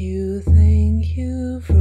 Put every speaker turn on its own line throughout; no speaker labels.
You, thank you from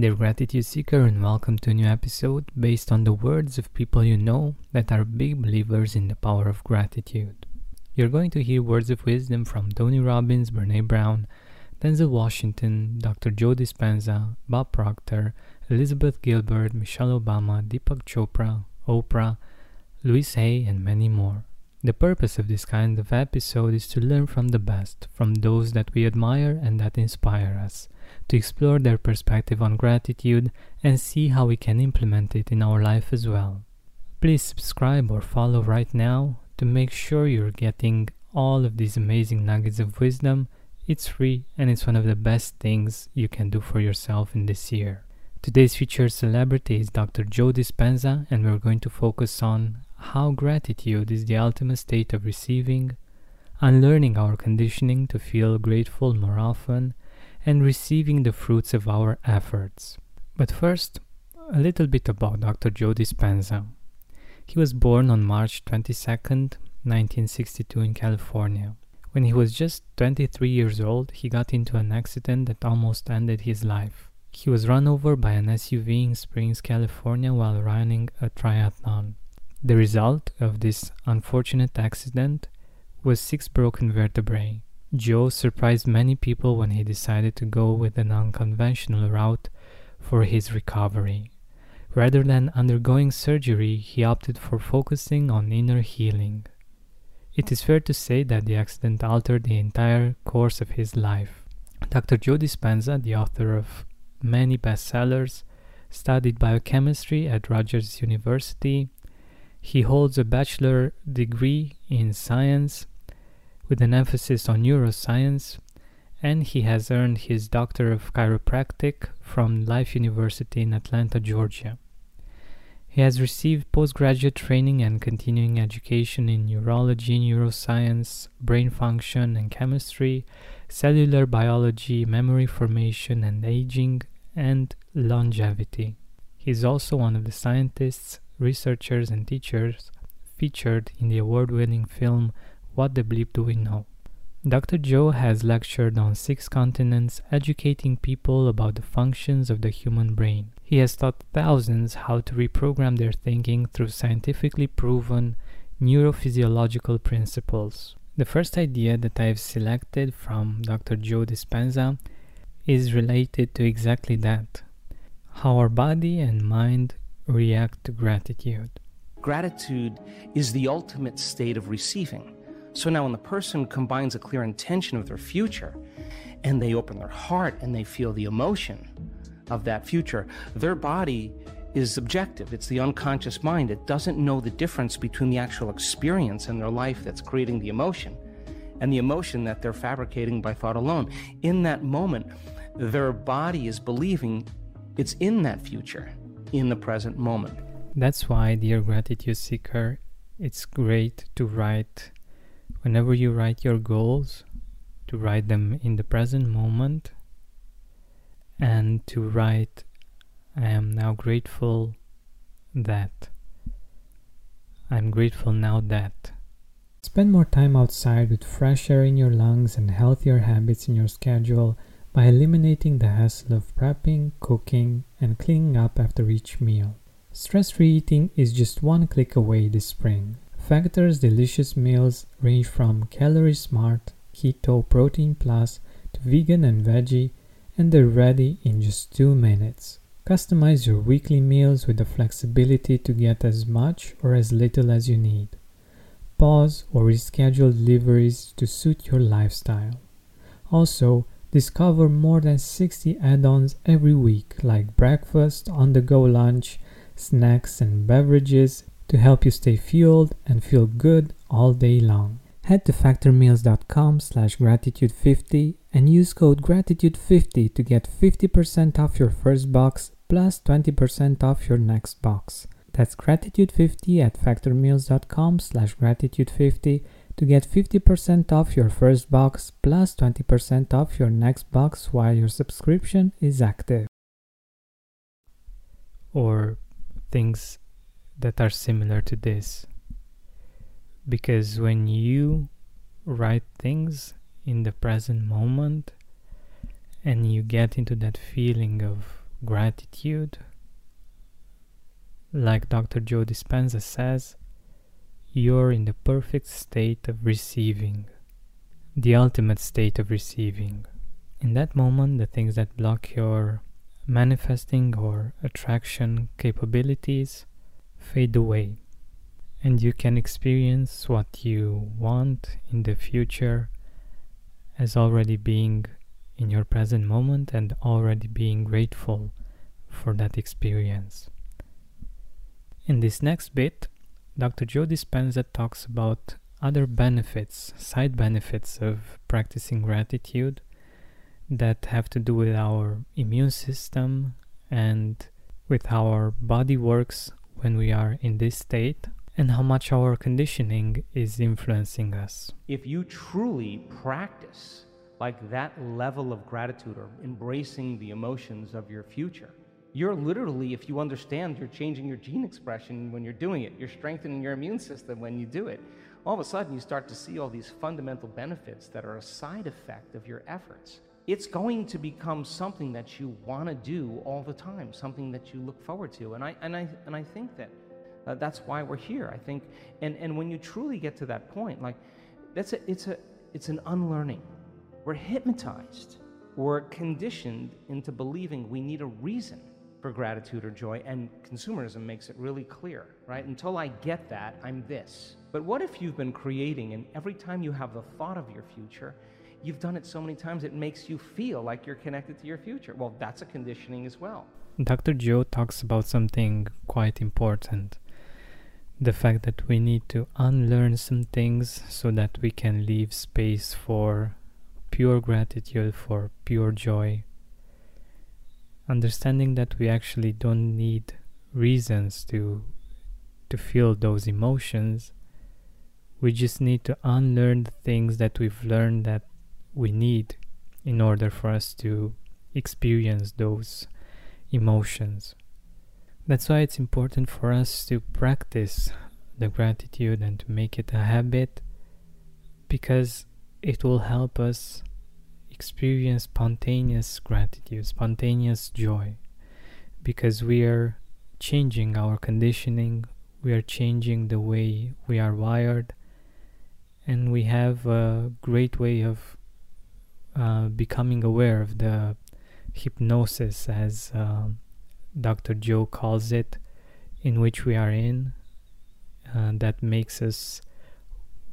there, Gratitude Seeker, and welcome to a new episode based on the words of people you know that are big believers in the power of gratitude. You're going to hear words of wisdom from Tony Robbins, Brene Brown, Denzel Washington, Dr. Joe Dispenza, Bob Proctor, Elizabeth Gilbert, Michelle Obama, Deepak Chopra, Oprah, Louise Hay, and many more. The purpose of this kind of episode is to learn from the best, from those that we admire and that inspire us to explore their perspective on gratitude and see how we can implement it in our life as well. Please subscribe or follow right now to make sure you're getting all of these amazing nuggets of wisdom. It's free and it's one of the best things you can do for yourself in this year. Today's featured celebrity is Dr. Joe Dispenza, and we're going to focus on how gratitude is the ultimate state of receiving, unlearning our conditioning to feel grateful more often, and receiving the fruits of our efforts. But first, a little bit about Dr. Joe Dispenza. He was born on March 22nd, 1962 in California. When he was just 23 years old, he got into an accident that almost ended his life. He was run over by an SUV in Springs, California while running a triathlon. The result of this unfortunate accident was six broken vertebrae. Joe surprised many people when he decided to go with an unconventional route for his recovery. Rather than undergoing surgery, he opted for focusing on inner healing. It is fair to say that the accident altered the entire course of his life. Dr. Joe Dispenza, the author of many bestsellers, studied biochemistry at Rutgers University. He holds a bachelor degree in science with an emphasis on neuroscience, and he has earned his Doctor of Chiropractic from Life University in Atlanta, Georgia. He has received postgraduate training and continuing education in neurology, neuroscience, brain function and chemistry, cellular biology, memory formation and aging, and longevity. He is also one of the scientists, researchers, and teachers featured in the award winning film what the Bleep Do We Know? Dr. Joe has lectured on six continents, educating people about the functions of the human brain. He has taught thousands how to reprogram their thinking through scientifically proven neurophysiological principles. The first idea that I've selected from Dr. Joe Dispenza is related to exactly that how our body and mind react to gratitude.
Gratitude is the ultimate state of receiving. So now, when the person combines a clear intention of their future and they open their heart and they feel the emotion of that future, their body is subjective. It's the unconscious mind. It doesn't know the difference between the actual experience in their life that's creating the emotion and the emotion that they're fabricating by thought alone. In that moment, their body is believing it's in that future, in the present moment.
That's why, dear gratitude seeker, it's great to write whenever you write your goals, to write them in the present moment and to write, I am now grateful that. I'm grateful now that. Spend more time outside with fresh air in your lungs and healthier habits in your schedule by eliminating the hassle of prepping, cooking, and cleaning up after each meal. Stress free eating is just one click away this spring. Factor's delicious meals range from calorie smart, keto, protein plus to vegan and veggie, and they're ready in just two minutes. Customize your weekly meals with the flexibility to get as much or as little as you need. Pause or reschedule deliveries to suit your lifestyle. Also, discover more than 60 add ons every week, like breakfast, on the go lunch, snacks, and beverages to help you stay fueled and feel good all day long. Head to factormeals.com slash gratitude50 and use code gratitude50 to get 50% off your first box plus 20% off your next box. That's gratitude50 at factormeals.com slash gratitude50 to get 50% off your first box plus 20% off your next box while your subscription is active. Or things that are similar to this. Because when you write things in the present moment and you get into that feeling of gratitude, like Dr. Joe Dispenza says, you're in the perfect state of receiving, the ultimate state of receiving. In that moment, the things that block your manifesting or attraction capabilities fade away, and you can experience what you want in the future as already being in your present moment and already being grateful for that experience. In this next bit, Dr. Joe Dispenza talks about other benefits, side benefits of practicing gratitude that have to do with our immune system and with how our body works when we are in this state and how much our conditioning is influencing us.
If you truly practice like that level of gratitude or embracing the emotions of your future, you're literally, if you understand, you're changing your gene expression when you're doing it. You're strengthening your immune system when you do it. All of a sudden, you start to see all these fundamental benefits that are a side effect of your efforts. It's going to become something that you want to do all the time, something that you look forward to. And I, and I, and I think that uh, that's why we're here. I think, and, and when you truly get to that point, like, that's a, it's, a, it's an unlearning. We're hypnotized. We're conditioned into believing we need a reason for gratitude or joy, and consumerism makes it really clear, right? Until I get that, I'm this. But what if you've been creating, and every time you have the thought of your future, you've done it so many times it makes you feel like you're connected to your future? Well, that's a conditioning as well.
Dr. Joe talks about something quite important the fact that we need to unlearn some things so that we can leave space for pure gratitude, for pure joy, understanding that we actually don't need reasons to to feel those emotions. We just need to unlearn the things that we've learned that we need in order for us to experience those emotions. That's why it's important for us to practice the gratitude and to make it a habit because it will help us experience spontaneous gratitude, spontaneous joy, because we are changing our conditioning, we are changing the way we are wired, and we have a great way of uh, becoming aware of the hypnosis, as uh, Dr. Joe calls it, in which we are in, uh, that makes us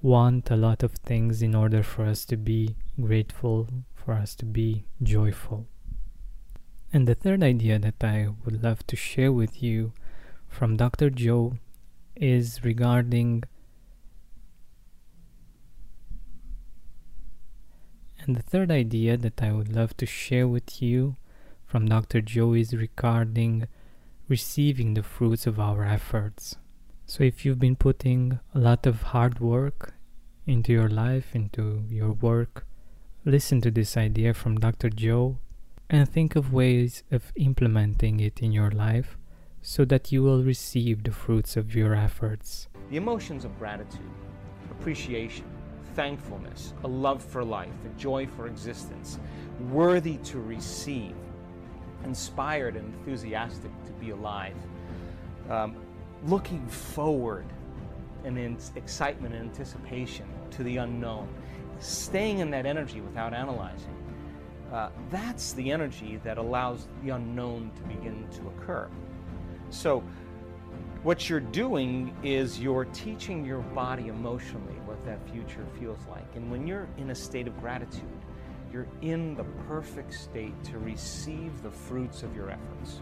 want a lot of things in order for us to be grateful for us to be joyful. And the third idea that I would love to share with you from Dr. Joe is regarding And the third idea that I would love to share with you from Dr. Joe is regarding receiving the fruits of our efforts. So, if you've been putting a lot of hard work into your life, into your work, Listen to this idea from Dr. Joe and think of ways of implementing it in your life so that you will receive the fruits of your efforts.
The emotions of gratitude, appreciation, thankfulness, a love for life, a joy for existence, worthy to receive, inspired and enthusiastic to be alive, um, looking forward and in excitement and anticipation to the unknown staying in that energy without analyzing, uh, that's the energy that allows the unknown to begin to occur. So, what you're doing is you're teaching your body emotionally what that future feels like. And when you're in a state of gratitude, you're in the perfect state to receive the fruits of your efforts.